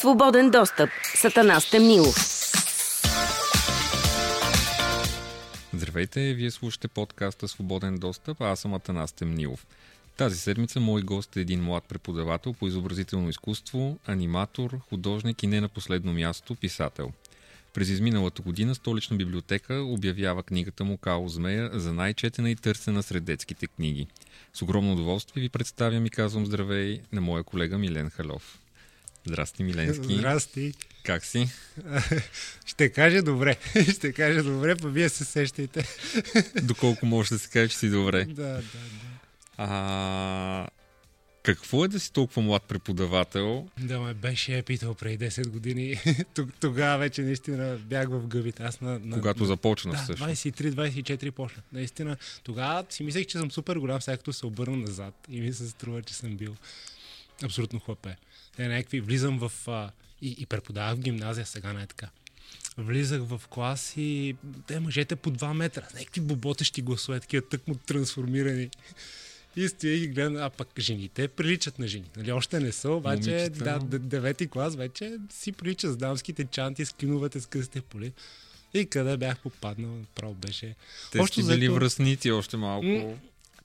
Свободен достъп. Сатана Стемнилов. Здравейте, вие слушате подкаста Свободен достъп, а аз съм Атанас Темнилов. Тази седмица мой гост е един млад преподавател по изобразително изкуство, аниматор, художник и не на последно място писател. През изминалата година столична библиотека обявява книгата му Као Змея за най-четена и търсена сред детските книги. С огромно удоволствие ви представям и казвам здравей на моя колега Милен Халов. Здрасти, Миленски. Здрасти. Как си? Ще кажа добре. Ще кажа добре, па вие се сещайте. Доколко може да се каже, че си добре. Да, да, да. А, какво е да си толкова млад преподавател? Да ме беше питал преди 10 години. Тогава вече наистина бях в гъбите. Аз на, на, Когато започна да, също. 23-24 почна. Наистина, тогава си мислех, че съм супер голям, сега като се обърна назад и ми се струва, че съм бил абсолютно хлапе. Те някакви, влизам в... А, и, и преподавах в гимназия, сега не е така. Влизах в клас и те мъжете по 2 метра, някакви боботещи гласове, такива тъкмо трансформирани. И стоя и гледам, а пък жените приличат на жени. Нали, още не са, обаче Момичета. да, д- девети клас вече си прилича с дамските чанти, с киновете, с късите поли. И къде бях попаднал, право беше. Те Общо сте били взето- връзници още малко.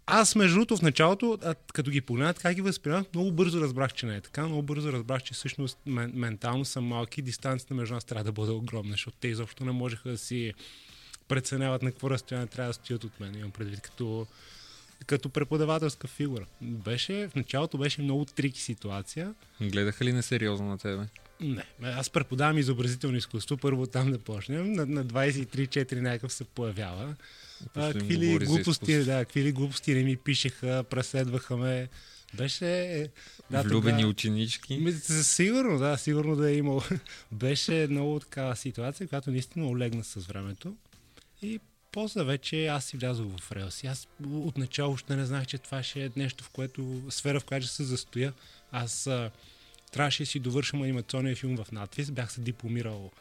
Аз, между другото, в началото, а, като ги погледнах как ги възприемах, много бързо разбрах, че не е така. Много бързо разбрах, че всъщност мен, ментално са малки, дистанцията между нас трябва да бъде огромна, защото те изобщо не можеха да си преценяват на какво разстояние трябва да стоят от мен. Имам предвид като, като преподавателска фигура. Беше, в началото беше много трики ситуация. Гледаха ли несериозно на тебе? Не, аз преподавам изобразително изкуство, първо там да почнем. На, на 23-4 някакъв се появява. А, какви ли глупости, да, какви ли глупости не ми пишеха, преследваха ме. Беше... Да, Влюбени тогава- ученички. Сигурно, да, сигурно да е имало. Беше много такава ситуация, която наистина олегна с времето. И после вече аз си влязох в релси. Аз отначало още не знаех, че това ще е нещо, в което, сфера, в която ще се застоя. Аз а, трябваше да си довършим анимационния филм в надвис. Бях се дипломирал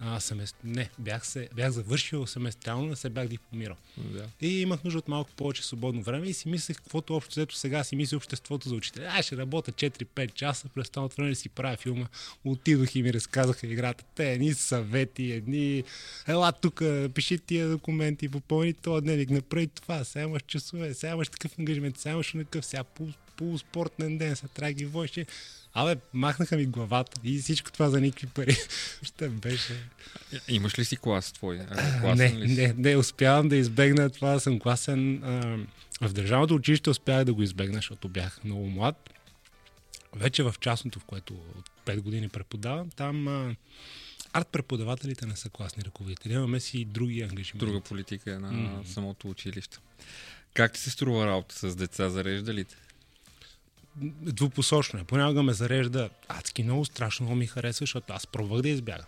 а, семест... Не, бях, се, бях завършил семестриално, не се бях дипломирал. Да. И имах нужда от малко повече свободно време и си мислех каквото общо взето сега си мисли обществото за учителя. Аз ще работя 4-5 часа, през това време си правя филма. Отидох и ми разказаха играта. Те едни съвети, едни... Ела тук, пиши тия документи, попълни този дневник, направи това, сега имаш часове, сега имаш такъв ангажимент, сега имаш такъв, сега полуспортен ден, сега трябва да ги водиш. Абе, махнаха ми главата и всичко това за никакви пари. Ще беше... Имаш ли си клас твой? А, Не, класен ли си? не, не, успявам да избегна това. да Съм класен. А, в държавното училище успях да го избегна, защото бях много млад. Вече в частното, в което от 5 години преподавам, там а, арт преподавателите не са класни ръководители. Имаме си и други ангажименти. Друга политика на М. самото училище. Как ти се струва работа с деца? Зарежда ли те? Двупосочно е. Понякога ме зарежда адски много, страшно много ми харесва, защото аз пробвах да избягам.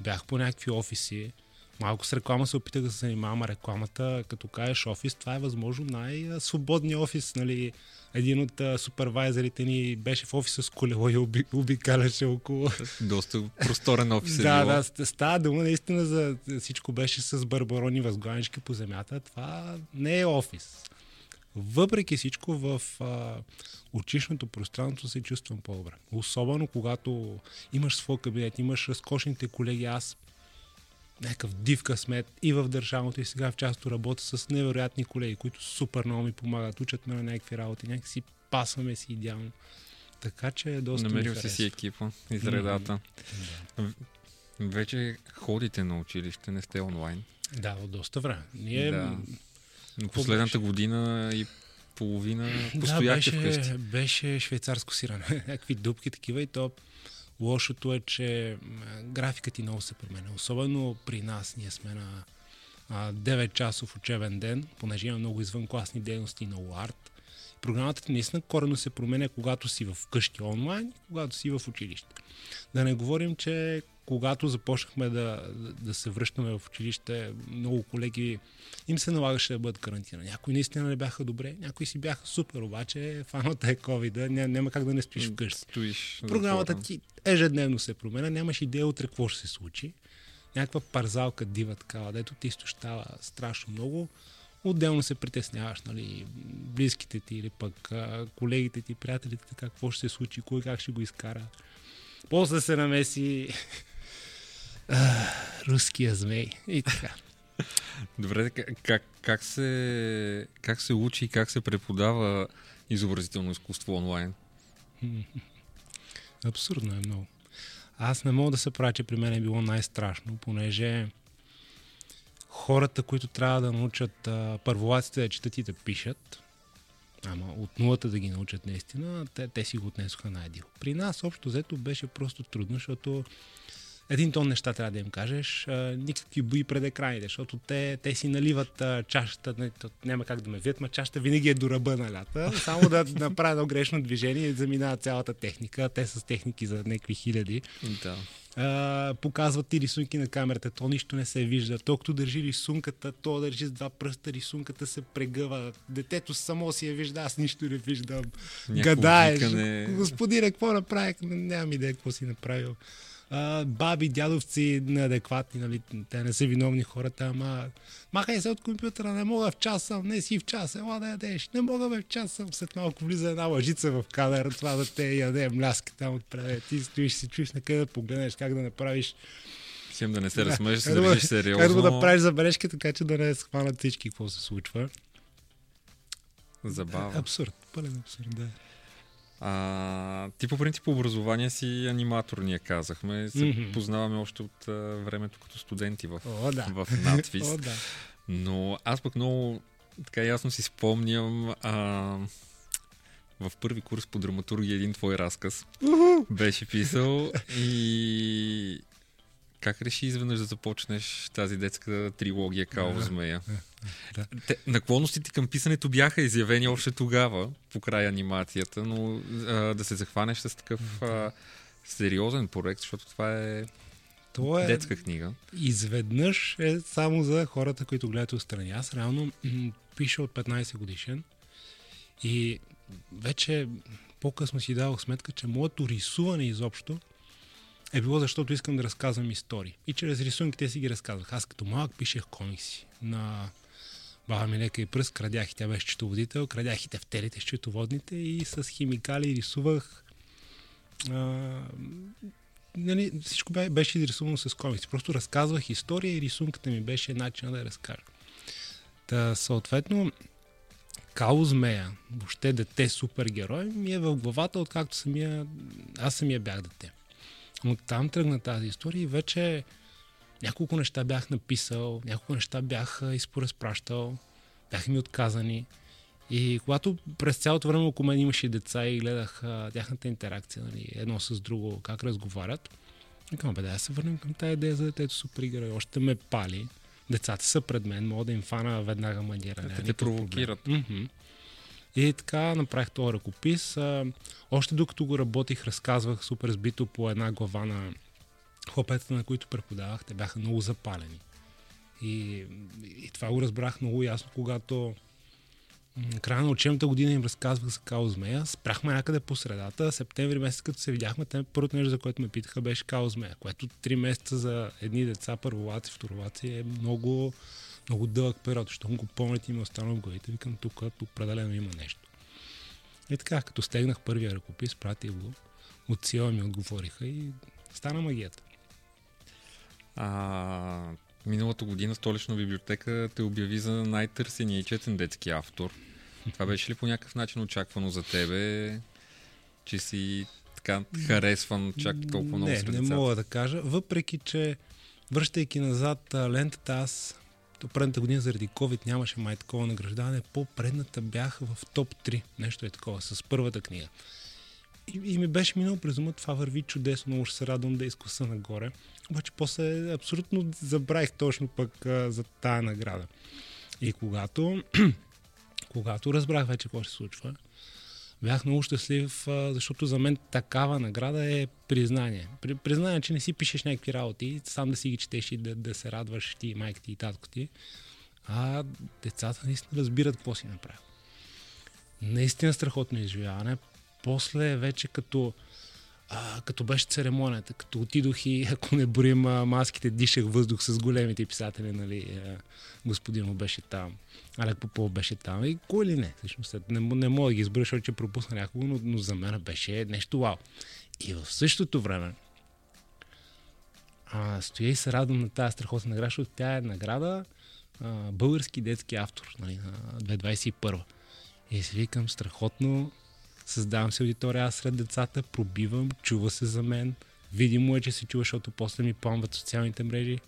Бях по някакви офиси, малко с реклама се опитах да се занимавам, а рекламата, като кажеш офис, това е възможно най-свободният офис. Нали? Един от а, супервайзерите ни беше в офиса с колело и оби, обикаляше около. Доста просторен офис е да, да, ст- става дума наистина за всичко беше с барбарони възглавнички по земята. Това не е офис. Въпреки всичко в а, училищното пространство се чувствам по-добре. Особено когато имаш свой кабинет, имаш разкошните колеги, аз някакъв див късмет и в държавното и сега в частото работя с невероятни колеги, които супер много ми помагат, учат ме на някакви работи, някакси пасваме си идеално. Така че е доста Намерил си си екипа из редата. Да. В- Вече ходите на училище, не сте онлайн. Да, от доста време. Ние Да. Но последната беше? година и половина да, постояхте беше, вкъщи. беше швейцарско сирене. Някакви дупки такива и то лошото е, че графикът ти много се променя. Особено при нас, ние сме на а, 9 часов учебен ден, понеже има много извънкласни дейности, много арт. Програмата ти наистина корено се променя, когато си в къщи онлайн и когато си в училище. Да не говорим, че когато започнахме да, да, се връщаме в училище, много колеги им се налагаше да бъдат карантина. Някои наистина не бяха добре, някои си бяха супер, обаче фаната е COVID, ня, няма как да не стоиш вкъщи. Стоиш Програмата ти ежедневно се променя, нямаш идея утре какво ще се случи. Някаква парзалка дива такава, дето ти изтощава страшно много. Отделно се притесняваш, нали, близките ти или пък а, колегите ти, приятелите ти, какво ще се случи, кой как ще го изкара. После се намеси а, руския змей и така. Добре, как, как, се, как се учи и как се преподава изобразително изкуство онлайн? Абсурдно е много. Аз не мога да се правя, че при мен е било най-страшно, понеже хората, които трябва да научат първолаците да четат и да пишат, ама от нулата да ги научат наистина, те, те си го отнесоха най-дил. При нас общо взето беше просто трудно, защото един тон неща трябва да им кажеш, а, никакви бои пред екраните, защото те, те си наливат а, чашата, не, няма как да ме видят, ма чашата винаги е до ръба на лята, само да направят едно грешно движение и заминава цялата техника, те с техники за някакви хиляди. Да. А, показват ти рисунки на камерата, то нищо не се вижда. То като държи рисунката, то държи с два пръста, рисунката се прегъва. Детето само си я вижда, аз нищо не виждам. Гадаеш. Викане... Господине, какво направих? Нямам идея какво си направил а, баби, дядовци неадекватни, нали, те не са виновни хората, ама махай се от компютъра, не мога в час съм, не си в час, ела да ядеш, не мога в час съм, след малко влиза една лъжица в кадър, това да те яде мляска там отпред, ти стоиш си, чуеш на къде да погледнеш, как да направиш Хем да не се разсмееш, се държиш сериозно. Как да правиш забележки, така че да не схванат всички какво се случва. Забавно. Абсурд, пълен абсурд, да. А, ти по принцип образование си аниматор, ние казахме. Се mm-hmm. познаваме още от а, времето като студенти в, О, да. в надвис. О, да. Но аз пък много така ясно си спомням а, в първи курс по драматургия един твой разказ uh-huh. беше писал и как реши изведнъж да започнеш тази детска трилогия Као змея? Да. Те, наклонностите към писането бяха изявени още тогава, по край анимацията, но а, да се захванеш с такъв а, сериозен проект, защото това е то е детска книга. Изведнъж е само за хората, които гледат отстрани. Аз реално пиша от 15 годишен и вече по-късно си давах сметка, че моето рисуване изобщо е било защото искам да разказвам истории. И чрез рисунките си ги разказвах. Аз като малък пишех комикси на баба ми лека и пръст, крадях и тя беше счетоводител, крадях и тефтерите счетоводните и с химикали рисувах а, нали, всичко беше изрисувано с комикси. Просто разказвах история и рисунката ми беше начин да я разкажа. Та, съответно, Као Змея, въобще дете супергерой, ми е в главата, откакто самия, аз самия бях дете. Но там тръгна тази история и вече няколко неща бях написал, няколко неща бях изпоразпращал, бяха ми отказани. И когато през цялото време около мен имаше деца и гледах а, тяхната интеракция, нали, едно с друго, как разговарят, викам, бе, да се върнем към тази идея за детето супергерой. Още ме пали. Децата са пред мен, мога да им фана веднага манера. Те те провокират. Mm-hmm. И така направих този ръкопис. Още докато го работих, разказвах супер сбито по една глава на хлопетата, на които преподавах. Те бяха много запалени. И, и това го разбрах много ясно, когато края на учебната година им разказвах за Као Змея. Спряхме някъде по средата. Септември месец, като се видяхме, те първото нещо, за което ме питаха, беше Као Змея, което три месеца за едни деца, първолаци, второлаци е много много дълъг период, защото го помните и ми останал в главите, викам тук определено има нещо. И така, като стегнах първия ръкопис, пратих го, от сила ми отговориха и стана магията. А, миналата година столична библиотека те обяви за най-търсения и четен детски автор. Това беше ли по някакъв начин очаквано за тебе, че си така харесван чак толкова много Не, не мога да кажа, въпреки че връщайки назад лентата, аз то предната година заради COVID нямаше май такова награждаване. По-предната бях в топ 3. Нещо е такова, с първата книга. И, и ми беше минало през ума, това върви чудесно, много ще се радвам да изкуса нагоре. Обаче после абсолютно забравих точно пък а, за тая награда. И когато, когато разбрах вече какво се случва, бях много щастлив, защото за мен такава награда е признание. При, признание, че не си пишеш някакви работи, сам да си ги четеш и да, да се радваш ти, майка ти и татко ти, а децата наистина разбират какво си направил. Наистина страхотно изживяване. После вече като а, като беше церемонията, като отидох и, ако не борим маските, дишах въздух с големите писатели, нали, а, господин беше там, Алек Попов беше там и кой ли не, всъщност не, не мога да ги избера, защото че пропусна някого, но, но за мен беше нещо вау. И в същото време а, стоя и се радвам на тази страхотна награда, защото тя е награда а, български детски автор нали, на 2021. И си викам страхотно, създавам се аудитория аз сред децата, пробивам, чува се за мен, видимо е, че се чува, защото после ми пламват социалните мрежи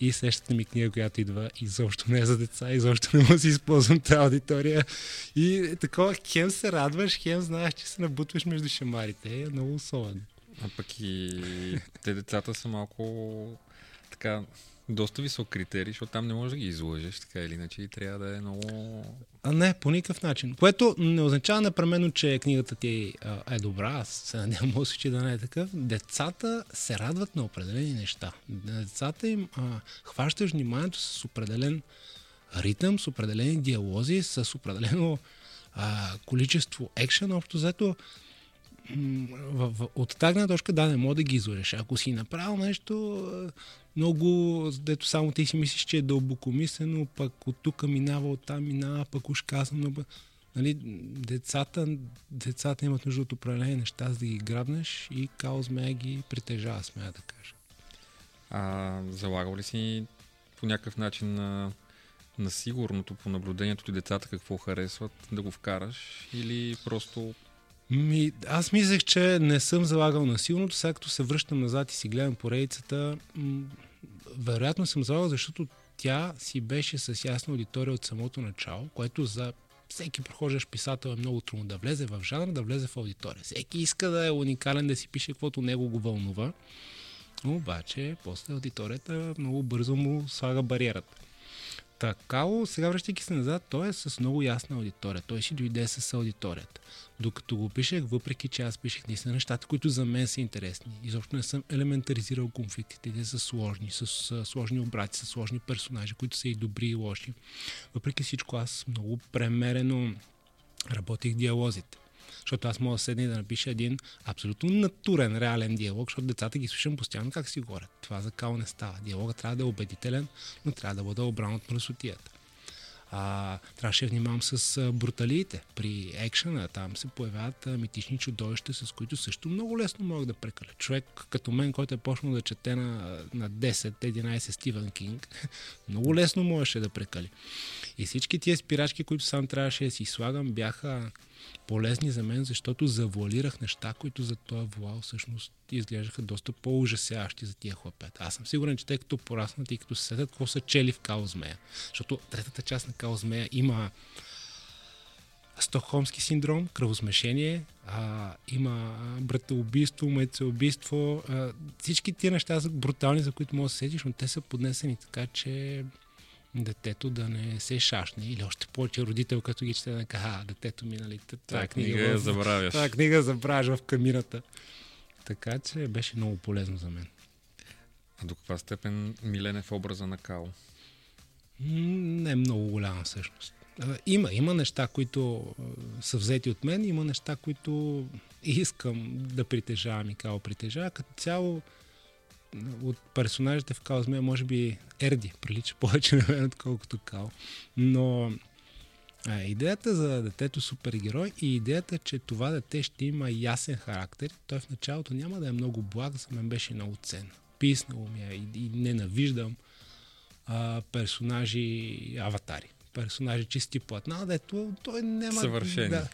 и следващата ми книга, която идва, изобщо не е за деца, изобщо не може да си използвам тази аудитория. И е такова, хем се радваш, хем знаеш, че се набутваш между шамарите. Е много особено. А пък и те децата са малко така доста висок критерий, защото там не можеш да ги излъжеш, така или иначе и трябва да е много... А не, по никакъв начин. Което не означава непременно, че книгата ти е добра. Аз се надявам че да не е такъв. Децата се радват на определени неща. Децата им а, хващаш вниманието с определен ритъм, с определени диалози, с определено а, количество екшен. Общо взето в, в, от тази точка да, не мога да ги излъжеш. Ако си направил нещо много, дето само ти си мислиш, че е дълбокомислено, пък от тук минава, от там минава, пък уж казвам, но, нали, децата, децата имат нужда от определени неща, за да ги грабнеш и Као змея ги притежава, смея да кажа. А залагал ли си по някакъв начин на, на сигурното по наблюдението ти децата какво харесват, да го вкараш или просто ми, аз мислех, че не съм залагал на силното, сега като се връщам назад и си гледам поредицата, м- вероятно съм залагал, защото тя си беше с ясна аудитория от самото начало, което за всеки прохождащ писател е много трудно да влезе в жанр, да влезе в аудитория. Всеки иска да е уникален, да си пише каквото него го вълнува, обаче после аудиторията много бързо му слага бариерата. Такао, сега връщайки се назад, той е с много ясна аудитория. Той си дойде с аудиторията. Докато го пишех, въпреки че аз пишех наистина нещата, които за мен са интересни. Изобщо не съм елементаризирал конфликтите. Те са сложни, с сложни обрати, с сложни персонажи, които са и добри и лоши. Въпреки всичко, аз много премерено работих диалозите. Защото аз мога да седна и да напиша един абсолютно натурен, реален диалог, защото децата ги слушам постоянно как си говорят. Това за као не става. Диалогът трябва да е убедителен, но трябва да бъде обран от мръсотията. А, трябваше да внимавам с бруталиите. При екшена там се появяват а, митични чудовища, с които също много лесно могат да прекаля. Човек като мен, който е почнал да чете на, на 10-11 Стивен Кинг, много лесно можеше да прекали. И всички тия спирачки, които сам трябваше да си слагам, бяха полезни за мен, защото завуалирах неща, които за този вуал всъщност изглеждаха доста по-ужасяващи за тия хлапета. Аз съм сигурен, че те като пораснат и като се сетят какво са чели в Као Змея. Защото третата част на Као Змея има Стокхолмски синдром, кръвосмешение, а, има братоубийство, майцеубийство. А, всички тия неща са брутални, за които можеш да се сетиш, но те са поднесени така, че детето да не се шашне или още повече родител, като ги чете да кажа, а, детето ми, нали, тази книга, книга в, забравяш. Тази книга забравяш в камината. Така че беше много полезно за мен. А до каква степен Милен е в образа на Као? Не е много голяма всъщност. Има, има неща, които са взети от мен, има неща, които искам да притежавам и Као притежава. Като цяло от персонажите в Као Змея, може би Ерди прилича повече на мен, отколкото Као. Но а, идеята за детето супергерой и идеята, че това дете ще има ясен характер, той в началото няма да е много благ, за мен беше много ценно. Писнало ми е и, и ненавиждам а, персонажи аватари. Персонажи чисти платна, дето той няма... Съвършени. Да,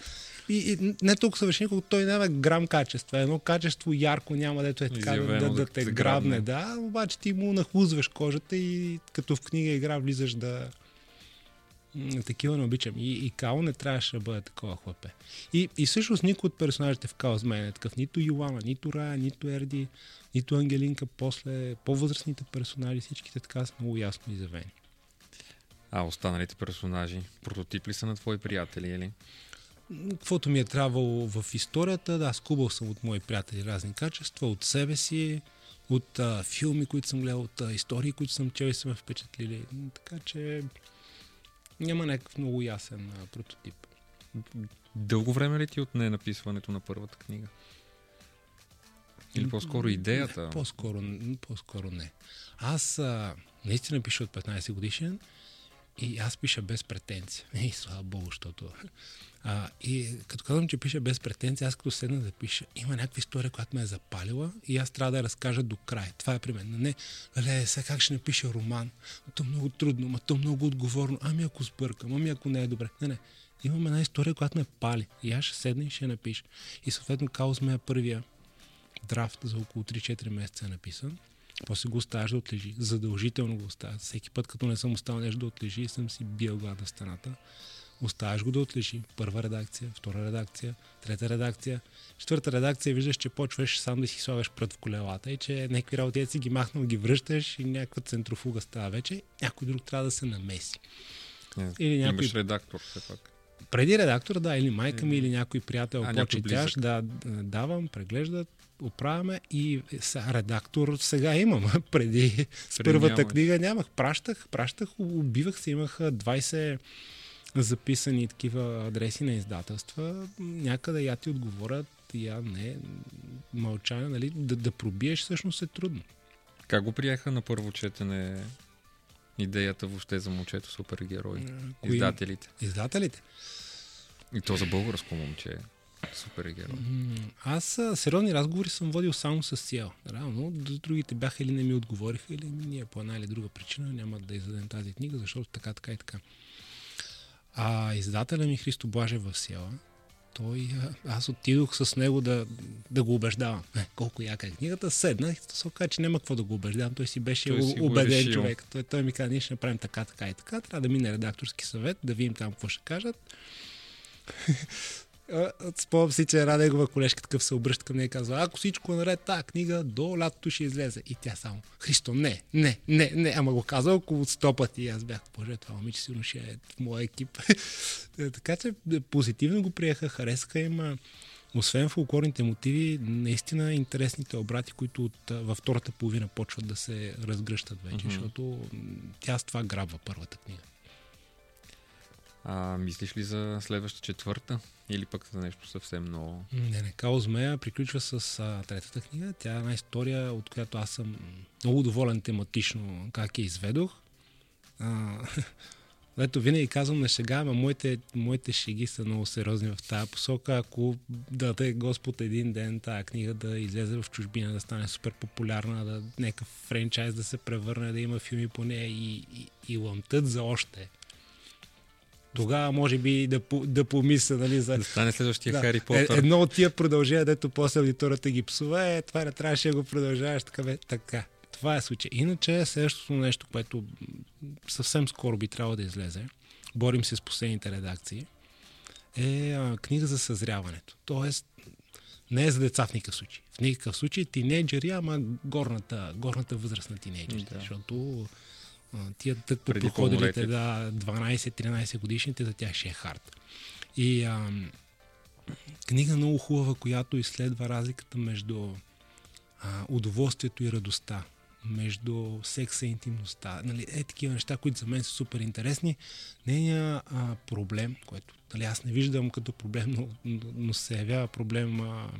и, и не толкова съвършени, колкото той няма грам качество. Едно качество ярко няма, дето е така да, да, да те грабне. Да, обаче ти му нахлузваш кожата и като в книга игра влизаш да... Такива не обичам. И, и Као не трябваше да бъде такова хлапе. И, и всъщност никой от персонажите в Као с мен е такъв. Нито Йоана, нито Рая, нито Ерди, нито Ангелинка. После по-възрастните персонажи, всичките така са много ясно изявени. А останалите персонажи, прототип ли са на твои приятели или? каквото ми е трябвало в историята, да, скубал съм от мои приятели разни качества, от себе си, от а, филми, които съм гледал, от а, истории, които съм чел и са ме впечатлили. Така че няма някакъв много ясен а, прототип. Дълго време ли ти отне написването на първата книга? Или по-скоро идеята? Не, по-скоро, по-скоро не. Аз а, наистина пиша от 15 годишен И аз пиша без претенция. И слава богу, защото... А, и като казвам, че пиша без претенция, аз като седна да пиша, има някаква история, която ме е запалила и аз трябва да я разкажа до край. Това е при мен. Не, ле, сега как ще напиша роман? То е много трудно, ма то е много отговорно. Ами ако сбъркам, ами ако не е добре. Не, не. Имам една история, която ме пали. И аз ще седна и ще я напиша. И съответно Каос ме е първия драфт за около 3-4 месеца е написан. После го оставяш да отлежи. Задължително го оставяш. Всеки път, като не съм оставил нещо да отлежи, съм си бил глада в стената. Оставяш го да отлежи. Първа редакция, втора редакция, трета редакция. Четвърта редакция виждаш, че почваш сам да си слагаш прът в колелата и че някакви работи си ги махнал, ги връщаш и някаква центрофуга става вече. Някой друг трябва да се намеси. Не, Или някой- Имаш редактор все пак. Преди редактор, да, или майка ми, или някой приятел, А, близък. да, давам, преглеждат, оправяме и сега, редактор сега имам. Преди с първата нямаш. книга нямах. Пращах, пращах, убивах се, имах а, 20 записани такива адреси на издателства. Някъде я ти отговорят, я не. Мълчание, нали? Да, да пробиеш всъщност е трудно. Как го приеха на първо четене идеята въобще за момчето супергерой? Кои? Издателите. Издателите. И то за българско момче. Супергерой. М, Аз сериозни разговори съм водил само с Сиел. Реално, другите бяха или не ми отговориха, или ние по една или друга причина няма да издадем тази книга, защото така, така и така. А издателя ми Христо Блажев в Сиела, той, аз отидох с него да, да го убеждавам. Е, колко яка е книгата, седнах и се оказа, че няма какво да го убеждавам. Той си беше Той си убеден решил. човек. Той, той ми каза, ние ще направим така, така и така. Трябва да мине редакторски съвет, да видим там какво ще кажат. Спомням си, че една негова колежка такъв се обръща към нея и казва, ако всичко е наред, тази книга до лятото ще излезе. И тя само, Христо, не, не, не, не, ама го каза около сто пъти. И аз бях, боже, това момиче сигурно ще е в моя екип. Така че е, позитивно го приеха, харесаха им. Освен фолклорните мотиви, наистина интересните обрати, които от, във втората половина почват да се разгръщат вече, Мгм. защото тя с това грабва първата книга. А мислиш ли за следваща четвърта? Или пък за нещо съвсем ново? Не, не, Као Змея приключва с а, третата книга. Тя е една история, от която аз съм много доволен тематично как я изведох. А, ето винаги казвам на шега, ама моите, моите шеги са много сериозни в тази посока. Ако даде Господ един ден тази книга да излезе в чужбина, да стане супер популярна, да някакъв франчайз да се превърне, да има филми по нея и, и, и ламтът за още. Тогава може би да, да помисля нали, за Да стане следващия да. Хари Е, Потър. едно от тия продължения, дето после аудиторията ги псува, е, това не трябваше да го продължаваш така, бе, така. Това е случай. Иначе следващото нещо, което съвсем скоро би трябвало да излезе, борим се с последните редакции, е а, книга за съзряването. Тоест, не е за деца в никакъв случай. В никакъв случай тинейджери, ама горната, горната възраст на тинейджерите. Да. Защото тия тък по Преди проходилите, да, 12-13 годишните, за тях ще е хард. И а, книга много хубава, която изследва разликата между а, удоволствието и радостта, между секса и интимността. Нали, е такива неща, които за мен са супер интересни. Нейният а, проблем, който нали, аз не виждам като проблем, но, но, но се явява проблем а,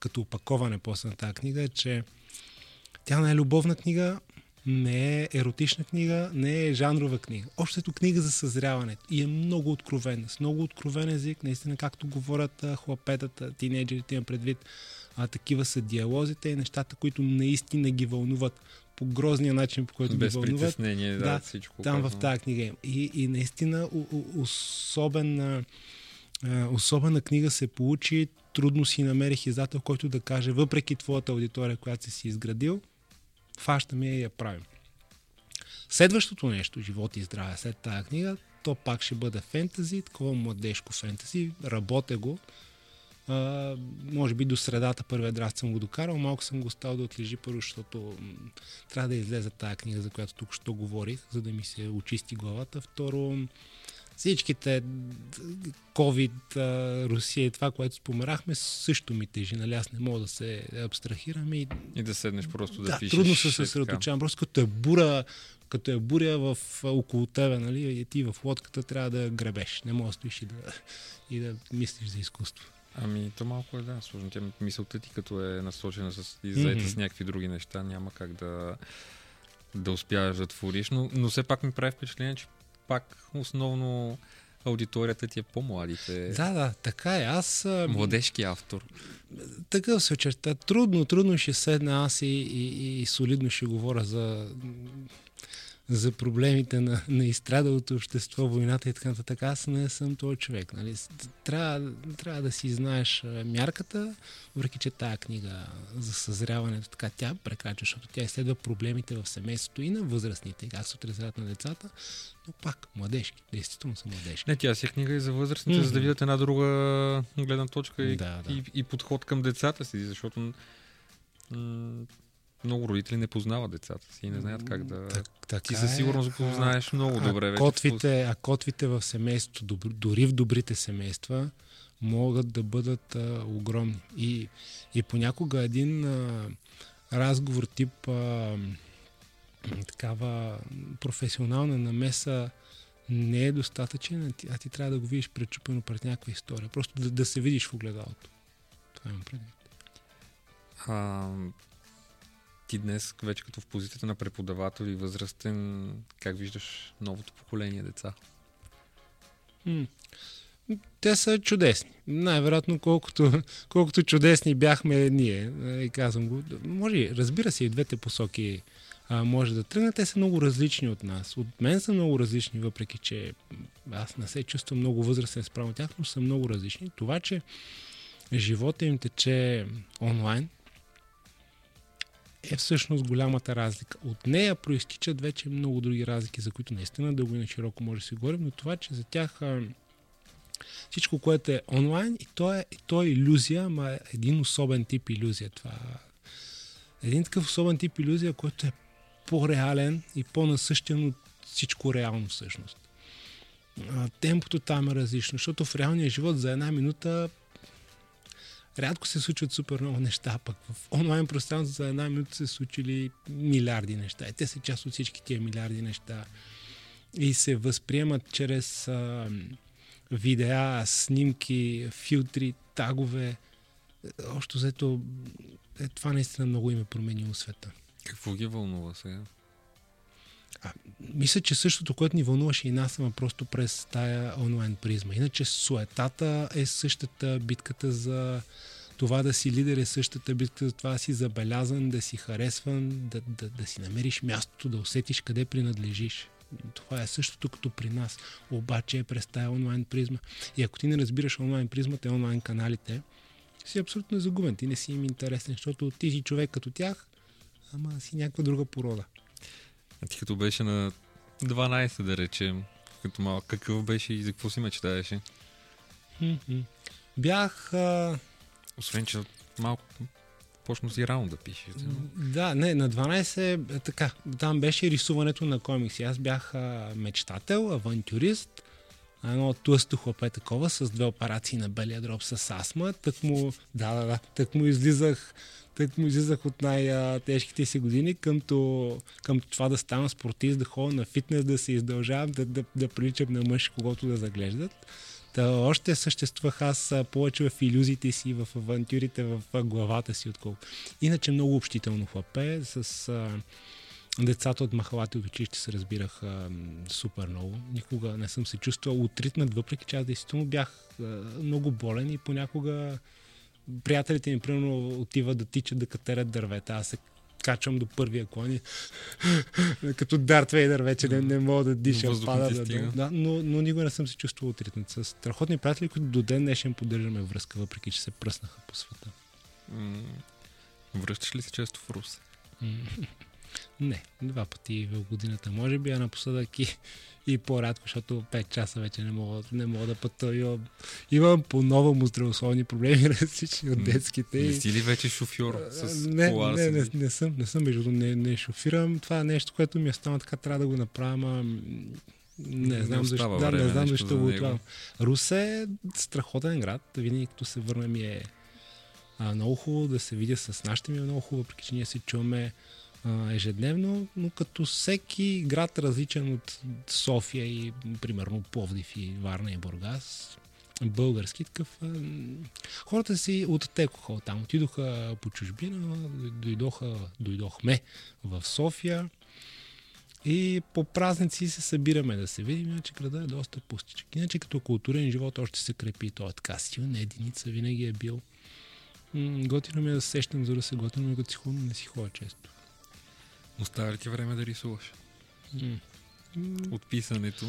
като опаковане после на тази книга, е, че тя не е любовна книга, не е еротична книга, не е жанрова книга. Общото книга за съзряването. И е много откровена. С много откровен език, наистина, както говорят а, хлапетата, тинейджерите имам предвид, а, такива са диалозите и нещата, които наистина ги вълнуват по грозния начин, по който Без ги вълнуват. притеснение, да, Да, всичко. Там в казано. тази книга има. И, и наистина особена, особена книга се получи. Трудно си намерих издател, който да каже, въпреки твоята аудитория, която си си изградил, фащаме я и я правим. Следващото нещо, живот и здраве, след тази книга, то пак ще бъде фентази, такова младежко фентази. Работя го. А, може би до средата първия драст съм го докарал, малко съм го оставил да отлежи първо, защото трябва да излезе тази книга, за която тук що говорих, за да ми се очисти главата. Второ, всичките COVID, Русия и това, което споменахме, също ми тежи. Нали? Аз не мога да се абстрахирам и И да седнеш просто да, да, пишеш. трудно се съсредоточавам. Просто като е бура, като е буря в, около тебе, нали, и ти в лодката трябва да гребеш. Не можеш да стоиш и да, и да мислиш за изкуство. Ами, то малко е, да, сложно. Тя мисълта ти, като е насочена с, и заета Мгм. с някакви други неща, няма как да, да успяваш да твориш, но, но все пак ми прави впечатление, че пак основно аудиторията ти е по-младите. Да, да, така е. Аз... Младежки автор. Такъв се очерта. Трудно, трудно ще седна аз и, и, и солидно ще говоря за за проблемите на, на изстрадалото общество, войната и така нататък. Аз не съм този човек. Нали? Трябва, трябва да си знаеш мярката, въпреки че тая книга за съзряването, така тя прекрачва, защото тя изследва проблемите в семейството и на възрастните, как се отразяват на децата, но пак младежки, действително са младежки. Не, тя си е книга и за възрастните, mm-hmm. за да видят една друга гледна точка и, да, да. и, и подход към децата си, защото м- много родители не познават децата си и не знаят как да... Так, така Ти със сигурност го знаеш много а, добре. А котвите, а котвите в семейството, дори в добрите семейства, могат да бъдат а, огромни. И, и понякога един а, разговор тип а, такава професионална намеса не е достатъчен, а ти, а ти трябва да го видиш пречупено пред някаква история. Просто да, да се видиш в огледалото. Това имам предвид. А, ти днес, вече като в позицията на преподавател и възрастен, как виждаш новото поколение деца? М- те са чудесни. Най-вероятно, колкото, колкото чудесни бяхме ние. И казвам го. Може, разбира се, и двете посоки а, може да тръгнат. Те са много различни от нас. От мен са много различни, въпреки че аз не се чувствам много възрастен спрямо тях, но са много различни. Това, че живота им тече онлайн, е всъщност голямата разлика. От нея проистичат вече много други разлики, за които наистина дълго и на широко може да си говорим, но това, че за тях всичко, което е онлайн, и то е, и то е иллюзия, ама е един особен тип иллюзия. Това един такъв особен тип иллюзия, който е по-реален и по-насъщен от всичко реално всъщност. Темпото там е различно, защото в реалния живот за една минута рядко се случват супер много неща, пък в онлайн пространството за една минута се случили милиарди неща. И те са част от всички тия милиарди неща. И се възприемат чрез а, видеа, снимки, филтри, тагове. Още взето, е, това наистина много им е променило света. Какво ги вълнува сега? А, мисля, че същото, което ни вълнуваше и нас, ама просто през тая онлайн призма. Иначе суетата е същата, битката за това да си лидер е същата, битката за това да си забелязан, да си харесван, да, да, да си намериш мястото, да усетиш къде принадлежиш. Това е същото като при нас, обаче е през тая онлайн призма. И ако ти не разбираш онлайн призмата и онлайн каналите, си абсолютно загубен. Ти не си им интересен, защото ти си човек като тях, ама си някаква друга порода. А ти като беше на 12, да речем, като малък, какъв беше и за какво си мечтаеше? Бях... А... Освен, че малко почна си рано да пишеш. Да, не, на 12 е, така. Там беше рисуването на комикси. Аз бях а, мечтател, авантюрист, едно тлъсто хлопе такова с две операции на белия дроб с астма. Так му, да, да, да, так му излизах тъй му излизах от най-тежките си години към, то, към това да стана спортист, да ходя на фитнес, да се издължавам, да, да, да приличам на мъж, когато да заглеждат. Та още съществувах аз повече в иллюзиите си, в авантюрите в главата си, отколко. Иначе много общително хлапе, с а, децата от махалата от училище се разбирах а, супер много. Никога не съм се чувствал отритнат, въпреки че аз действително бях а, много болен и понякога приятелите ми, примерно, отиват да тичат, да катерят дървета. Аз се качвам до първия клон и като Дарт Вейдър вече не, не мога да диша. Пада, да, да, но, но никога не съм се чувствал отритнат. С страхотни приятели, които до ден днешен поддържаме връзка, въпреки че се пръснаха по света. връщаш ли се често в Рус? Не, два пъти в годината, може би, а напоследък и, и по-рядко, защото 5 часа вече не мога, не мога да пътувам. Имам, имам по-ново здравословни проблеми, различни от детските. Не си ли вече шофьор с не, кола? Не, не, не, съм, не съм, между не, не шофирам. Това е нещо, което ми е стана така, трябва да го направя, ама не, не знам защо, да, не знам защо го отлагам. Русе е страхотен град. Винаги като се върна ми е а, много хубаво да се видя с нашите ми е много хубаво, въпреки че ние се чуваме ежедневно, но като всеки град различен от София и примерно Повдив и Варна и Бургас, български такъв. Хората си оттекоха от там. Отидоха по чужбина, дойдоха, дойдохме в София. И по празници се събираме да се видим, иначе града е доста пустичък. Иначе като културен живот още се крепи. Той е така силна единица, винаги е бил. М- готино ми е да се сещам, за да се готино като си хубаво, не си ходя често. Оставя ли ти време да рисуваш? М. От писането.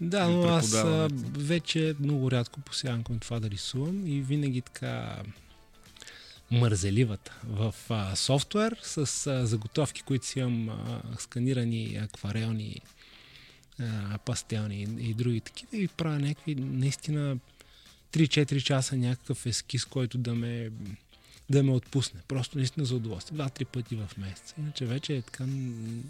Да, И но аз а, вече много рядко посягам към това да рисувам и винаги така мързеливата в а, софтуер с а, заготовки, които си имам а, сканирани акварелни, а, пастелни и, и други такива и правя някакви наистина 3-4 часа някакъв ескиз, който да ме да ме отпусне. Просто наистина за удоволствие. Два-три пъти в месец. Иначе вече е така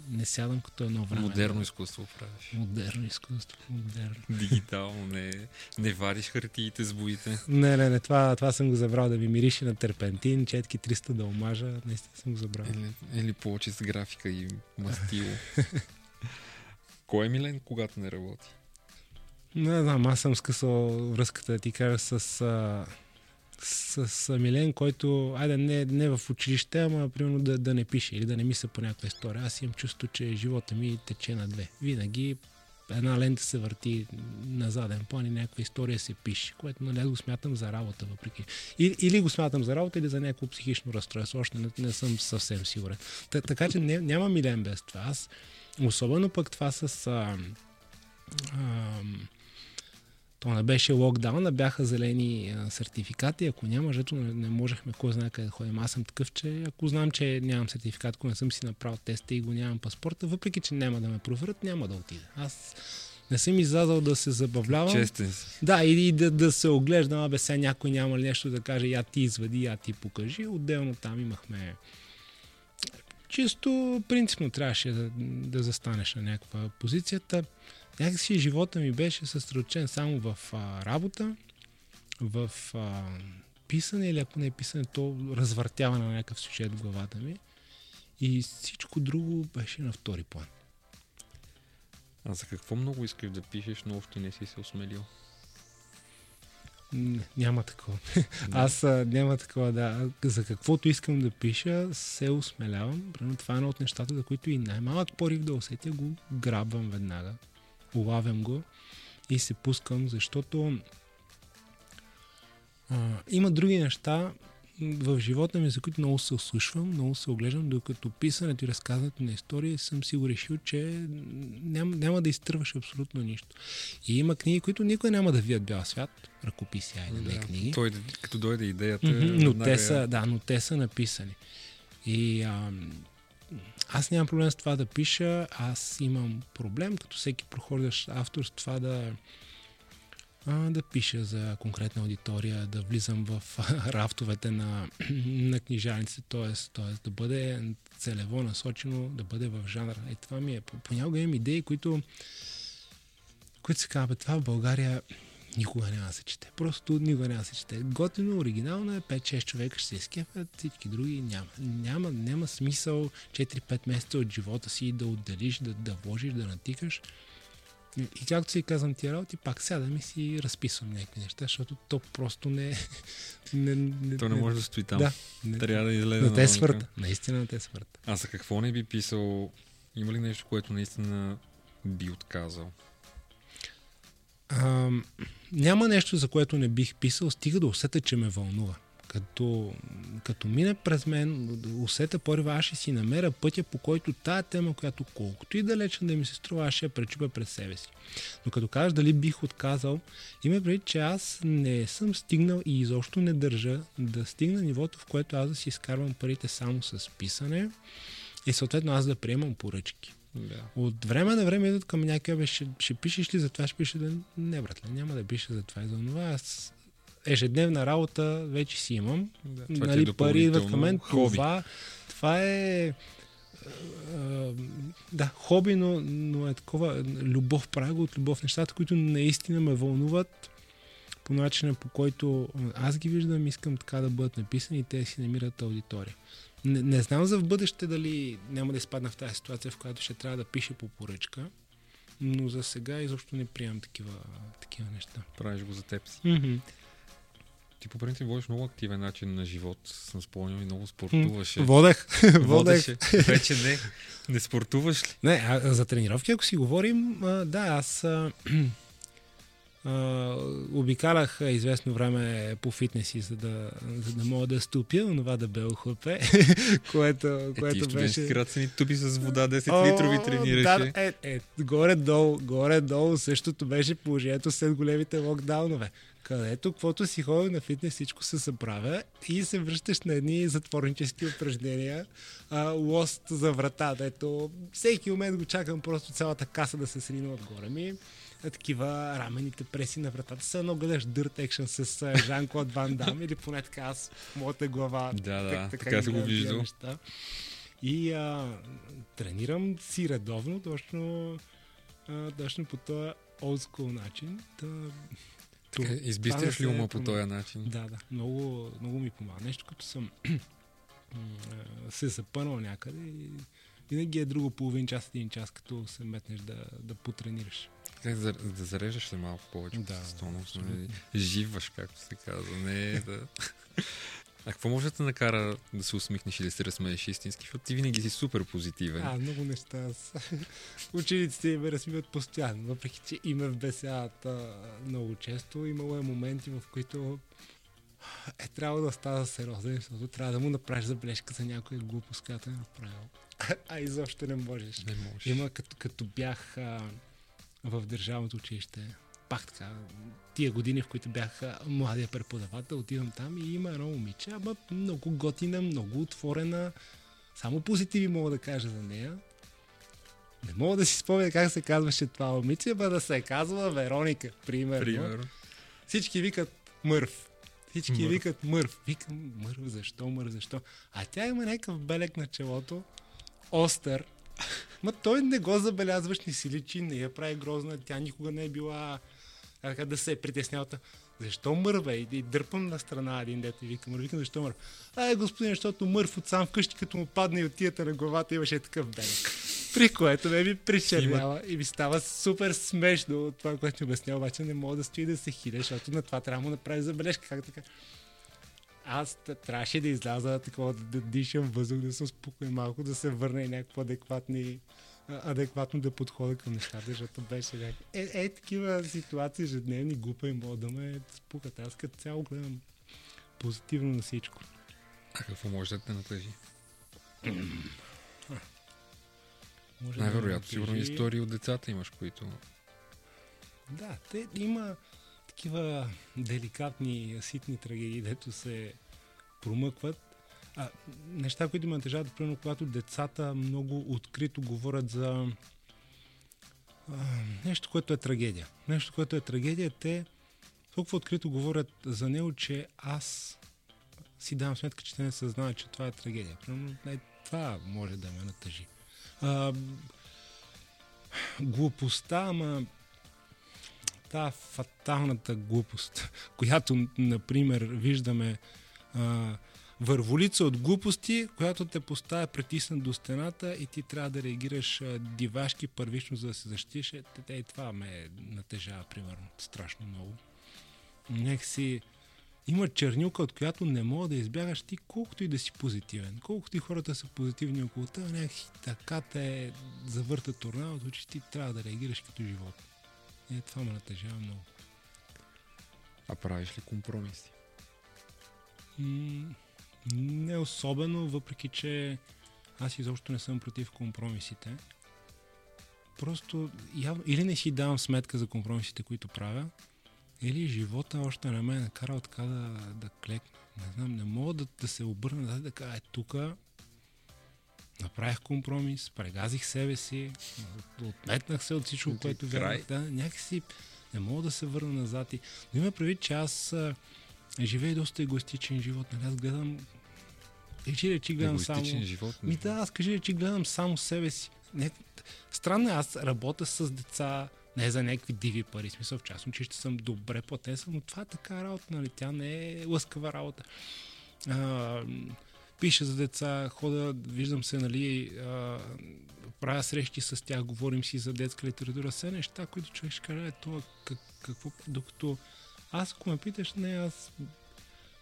не сядам като едно време. Модерно изкуство правиш. Модерно изкуство. Модерно. Дигитално, не, не вадиш хартиите с боите. Не, не, не, това, това съм го забрал да ми мирише на терпентин, четки 300 да омажа, наистина съм го забрал. Или, или повече с графика и мастило. Кой е милен, когато не работи? Не знам, аз съм скъсал връзката, ти кажа, с, а, с, Милен, който, айде, не, не в училище, ама примерно да, да не пише или да не мисля по някаква история. Аз имам чувство, че живота ми тече на две. Винаги една лента се върти на заден план и някаква история се пише, което нали, го смятам за работа, въпреки. И, или го смятам за работа, или за някакво психично разстройство. Още не, не съм съвсем сигурен. Та, така че не, няма Милен без това. Аз, особено пък това с... А, а, то не беше локдаун, а бяха зелени а, сертификати. Ако няма, жето не, не можехме кой знае къде да ходим. Аз съм такъв, че ако знам, че нямам сертификат, ако не съм си направил теста и го нямам паспорта, въпреки, че няма да ме проверят, няма да отида. Аз не съм излязал да се забавлявам. Честен си. Да, и, и да, да се оглеждам, абе сега някой няма ли нещо да каже, я ти извади, я ти покажи. Отделно там имахме чисто принципно трябваше да, да застанеш на някаква позицията. Някакси живота ми беше съсредоточен само в а, работа, в а, писане или ако не е писане, то развъртяване на някакъв сюжет в главата ми. И всичко друго беше на втори план. А за какво много искаш да пишеш, но още не си се осмелил? Няма такова. Аз а, няма такова, да. За каквото искам да пиша, се осмелявам. Примерно това е едно от нещата, за които и най-малък порив да усетя, го грабвам веднага. Улавям го и се пускам, защото а, има други неща в живота ми, за които много се ослушвам, много се оглеждам, докато писането и разказването на истории съм си го решил, че няма, няма да изтърваш абсолютно нищо. И има книги, които никой няма да видят бял свят, ръкописи, айде, не книги. Той, като дойде идеята, Мгм, но те са, да, но те са написани. И а, аз нямам проблем с това да пиша, аз имам проблем, като всеки прохождащ автор, с това да, а, да пиша за конкретна аудитория, да влизам в рафтовете на, на книжарниците, т.е. да бъде целево насочено, да бъде в жанра. И това ми е. Понякога имам идеи, които, които се казват, това в България никога няма да се чете. Просто никога няма да се чете. Готино, оригинално е, 5-6 човека ще се изкефят, всички други няма. Няма, няма смисъл 4-5 месеца от живота си да отделиш, да, да вложиш, да натикаш. И, както си казвам тия работи, пак сядам и си разписвам някакви неща, защото то просто не... не, не То не може да стои там. Да, не, Трябва да излезе. да те навънка. свърта. Наистина да те свърта. А за какво не би писал? Има ли нещо, което наистина би отказал? А, няма нещо, за което не бих писал, стига да усета, че ме вълнува. Като, като мине през мен, усета порива, аз ще си намеря пътя, по който тая тема, която колкото и далечна да ми се струва, аз ще я пречупя през себе си. Но като кажеш дали бих отказал, има преди, че аз не съм стигнал и изобщо не държа да стигна нивото, в което аз да си изкарвам парите само с писане и съответно аз да приемам поръчки. Да. От време на време идват към някакъв, бе, ще, ще пишеш ли за това, ще пишеш ли? Не, братле, няма да пиша за това и за това. Аз ежедневна работа вече си имам. да. Това ти е нали, пари идват към мен. хоби. Това, това е да, хоби, но, но е такова любов, правя от любов. Нещата, които наистина ме вълнуват по начина по който аз ги виждам, искам така да бъдат написани и те си намират аудитория. Не, не знам за в бъдеще дали няма да изпадна в тази ситуация, в която ще трябва да пише по поръчка, но за сега изобщо не приемам такива, такива неща. Правиш го за теб си. Mm-hmm. ти по принцип водиш много активен начин на живот. Съм спомнил и много спортуваше. Водех. Водеше. Вече не. Не спортуваш ли? Не, а, за тренировки, ако си говорим, а, да, аз а, обикалях известно време по фитнеси, за да, за да мога да ступя, това да бе охлапе, което, Е, ти което в беше... крацани туби с вода 10 литрови О, тренираше. Да, е, е, горе-долу, горе-долу същото беше положението след големите локдаунове. Където, каквото си ходил на фитнес, всичко се съправя и се връщаш на едни затворнически упражнения. А, лост за врата, дето всеки момент го чакам просто цялата каса да се срине отгоре ми. А, такива рамените преси на вратата са едно гледаш Dirt Action с а, Жан-Клод Ван Дам или поне така аз в моята глава. Да, да, така ги съм го виждал. И а, тренирам си редовно, точно, а, точно по този school начин. Та, Така, това Избистриш ли се ума по този начин? Да, да. Много, много ми помага. Нещо като съм се запънал някъде и винаги е друго половин час, един час, като се метнеш да, да потренираш. Как да, да зареждаш се малко повече Да, с тонус, нали? Живваш, както се казва. Не да... А какво може да те накара да се усмихнеш и да се разсмееш истински? Защото ти винаги си супер позитивен. А, много неща. Аз... Учениците ме разсмиват постоянно, въпреки че и ме вбесяват а, много често. Имало е моменти, в които е трябвало да става сериозен, защото трябва да му направиш забележка за някоя глупост, която е направил. А изобщо не можеш. Не можеш. Има като, като бях а, в държавното училище, пак така, тия години, в които бях младия преподавател, отивам там и има едно момиче, ама много готина, много отворена, само позитиви мога да кажа за нея. Не мога да си спомня как се казваше това момиче, ама да се казва Вероника, примерно. Примерно. Всички викат Мърв. Всички Мърв. викат Мърв. Викам Мърв, защо, Мърв, защо? А тя има някакъв белек на челото, остър. Ма той не го забелязваш, не си личи, не я прави грозна. Тя никога не е била как да- се е притеснявала. Защо мърва? И, и дърпам на страна един дете и викам, викам, защо мърв? Ай, господин, защото мърв от сам вкъщи, като му падне и от тията на главата, имаше такъв белек. При което ме ми причернява и ми става супер смешно от това, което ми обяснява, обаче не мога да стои да се хиля, защото на това трябва да му направи забележка. Как така? Аз трябваше да изляза такова, да, да дишам въздух, да се успокоя малко, да се върне и някакво адекватни, адекватно да подходя към нещата, защото беше някакво... Е, е, такива ситуации, ежедневни, глупа и мога да ме спукат. Аз като цяло гледам позитивно на всичко. А какво може да те натъжи? Да Най-вероятно, ме сигурно истории от децата имаш, които... Да, те има такива деликатни, ситни трагедии, дето се промъкват. А, неща, които ме натежават, примерно, когато децата много открито говорят за а, нещо, което е трагедия. Нещо, което е трагедия, те толкова открито говорят за него, че аз си давам сметка, че те не съзнават, че това е трагедия. Примерно, не, това може да ме натъжи. А, глупостта, ама та фаталната глупост, която, например, виждаме а, върволица от глупости, която те поставя притиснат до стената и ти трябва да реагираш дивашки първично, за да се защитиш. Е, и това ме натежава, примерно, страшно много. Някакси има чернюка, от която не мога да избягаш ти, колкото и да си позитивен. Колкото и хората са позитивни около теб, някакси така те завърта торнадото, че ти трябва да реагираш като живот. И това ме натежава много. А правиш ли компромиси? М, не особено, въпреки че аз изобщо не съм против компромисите. Просто явно, или не си давам сметка за компромисите, които правя, или живота още не ме е накарал така да, да клекна. Не знам, не мога да, да се обърна и да кажа, е тук направих компромис, прегазих себе си, отметнах се от всичко, което вярвах. Да, някакси не мога да се върна назад. И... Но има предвид, че аз а, живея доста егоистичен живот. Нали? Аз гледам... Речи, речи, гледам само... Живот? Ми да, аз кажи, че гледам само себе си. Не, странно е, аз работя с деца, не за някакви диви пари, смисъл в частно училище съм добре платен, но това е така работа, нали? Тя не е лъскава работа. А, пиша за деца, хода, виждам се, нали, а, правя срещи с тях, говорим си за детска литература, все неща, които човек ще каже, това как, какво, докато аз, ако ме питаш, не, аз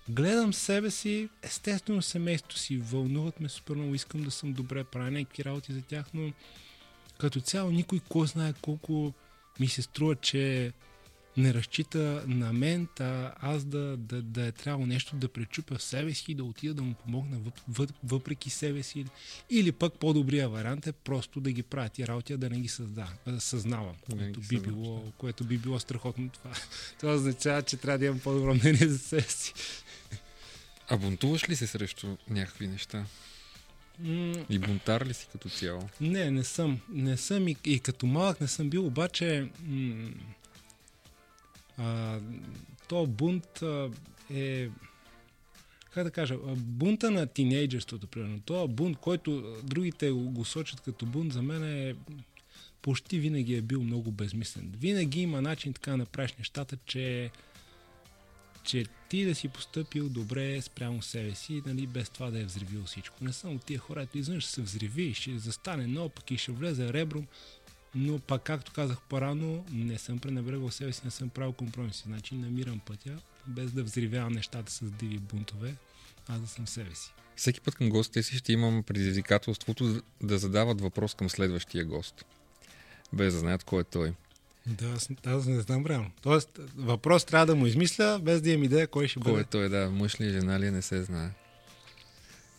гледам себе си, естествено семейството си, вълнуват ме супер много, искам да съм добре, правя някакви работи за тях, но като цяло никой кой знае колко ми се струва, че не разчита на мен, а аз да, да, да е трябвало нещо да пречупя в себе си и да отида да му помогна въп, въпреки себе си. Или пък по-добрия вариант е просто да ги правя тия работи, да не ги създа, да съзнавам, което би, било, което би било страхотно. Това, това означава, че трябва да имам по-добро мнение за себе си. А бунтуваш ли се срещу някакви неща? И бунтар ли си като цяло? Не, не съм. Не съм и, и като малък не съм бил, обаче м- а, то бунт а, е как да кажа, бунта на тинейджерството, примерно. Това бунт, който другите го сочат като бунт, за мен е почти винаги е бил много безмислен. Винаги има начин така да направиш нещата, че, че ти да си поступил добре спрямо себе си, нали, без това да е взривил всичко. Не съм от тия хора, ето извън ще се взриви, ще застане наопак и ще влезе ребром но пак, както казах по-рано, не съм пренебрегал себе си, не съм правил компромиси. Значи намирам пътя, без да взривявам нещата с диви бунтове, а да съм себе си. Всеки път към гостите си ще имам предизвикателството да задават въпрос към следващия гост, без да знаят кой е той. Да, аз, аз не знам реално. Тоест, въпрос трябва да му измисля, без да имам идея кой ще бъде. Кой е той, да. Мъж ли, жена ли, не се знае.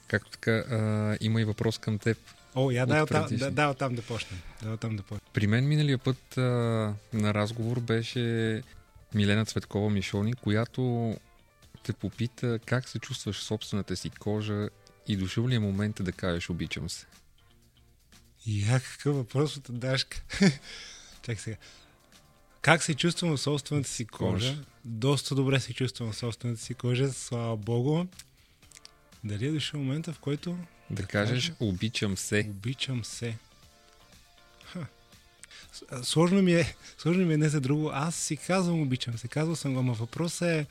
Както така, а, има и въпрос към теб. О, я дай оттам да, да, оттам да почнем. Да, оттам да почнем. При мен миналия път а, на разговор беше Милена Цветкова Мишони, която те попита как се чувстваш в собствената си кожа и дошъл ли е момента да кажеш обичам се? Я, какъв въпрос от Дашка. Чакай сега. Как се чувствам в собствената си кожа? кожа? Доста добре се чувствам в собствената си кожа, слава богу. Дали е дошъл момента, в който да кажеш, кажа, обичам се. Обичам се. Ха. Сложно ми, е, сложно ми е не за друго. Аз си казвам обичам се. Казвал съм го, ама въпросът е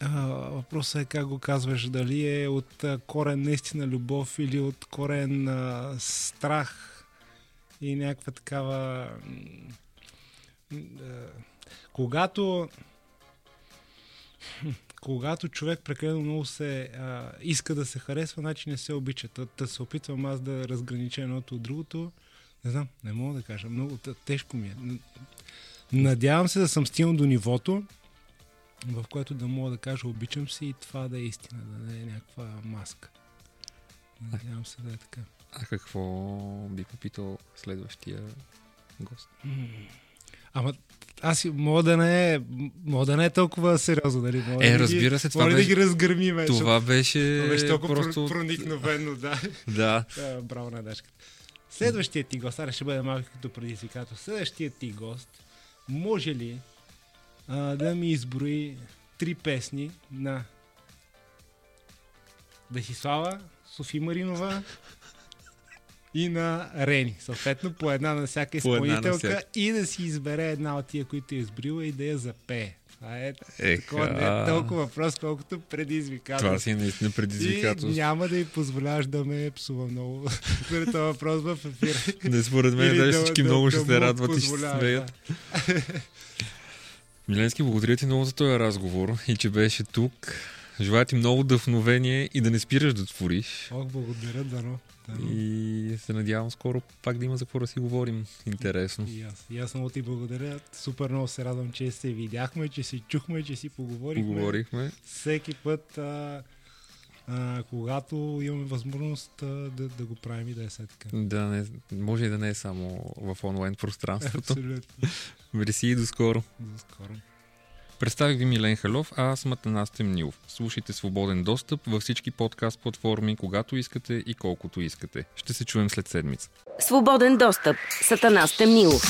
а, въпросът е как го казваш. Дали е от а, корен наистина любов или от корен а, страх и някаква такава... А, когато когато човек прекалено много се а, иска да се харесва, значи не се обича. Та, се опитвам аз да разгранича едното от другото. Не знам, не мога да кажа. Много тежко ми е. Надявам се да съм стигнал до нивото, в което да мога да кажа обичам се и това да е истина, да не е някаква маска. Надявам се да е така. А какво би попитал следващия гост? Ама аз мога да не е, мога да не е толкова сериозно, нали? Мога е, да разбира се, това беше... да ги разгърмим. Това беше... Това беше толкова просто... проникновено, да. да. Браво на Дашката. Следващият ти гост, сега ще бъде малко като предизвикателство. Следващият ти гост, може ли а, да ми изброи три песни на Десислава, Софи Маринова и на Рени. Съответно, по една на всяка изпълнителка на и да си избере една от тия, които е избрила и да я запее. Това е Еха. такова не е толкова въпрос, колкото предизвикателство. Това си наистина предизвикателство. И няма да й позволяваш да ме псува много при това въпрос в ефир. Не, според мен да, всички да, много да, ще се радват и ще се смеят. Да. Миленски, благодаря ти много за този разговор и че беше тук. Желая ти много вдъхновение и да не спираш да твориш. Ох, благодаря, Дано. И се надявам скоро пак да има за какво да си говорим интересно. И аз, и аз много ти благодаря. Супер много се радвам, че се видяхме, че си чухме, че си поговорихме. Поговорихме. Всеки път, а, а, когато имаме възможност а, да, да го правим и да е така. Да, не, може и да не е само в онлайн пространството. Абсолютно. Мерси и до скоро. До скоро. Представих ви Милен Халов, а аз съм Атанас Темнилов. Слушайте свободен достъп във всички подкаст платформи, когато искате и колкото искате. Ще се чуем след седмица. Свободен достъп с Атанас Темнилов.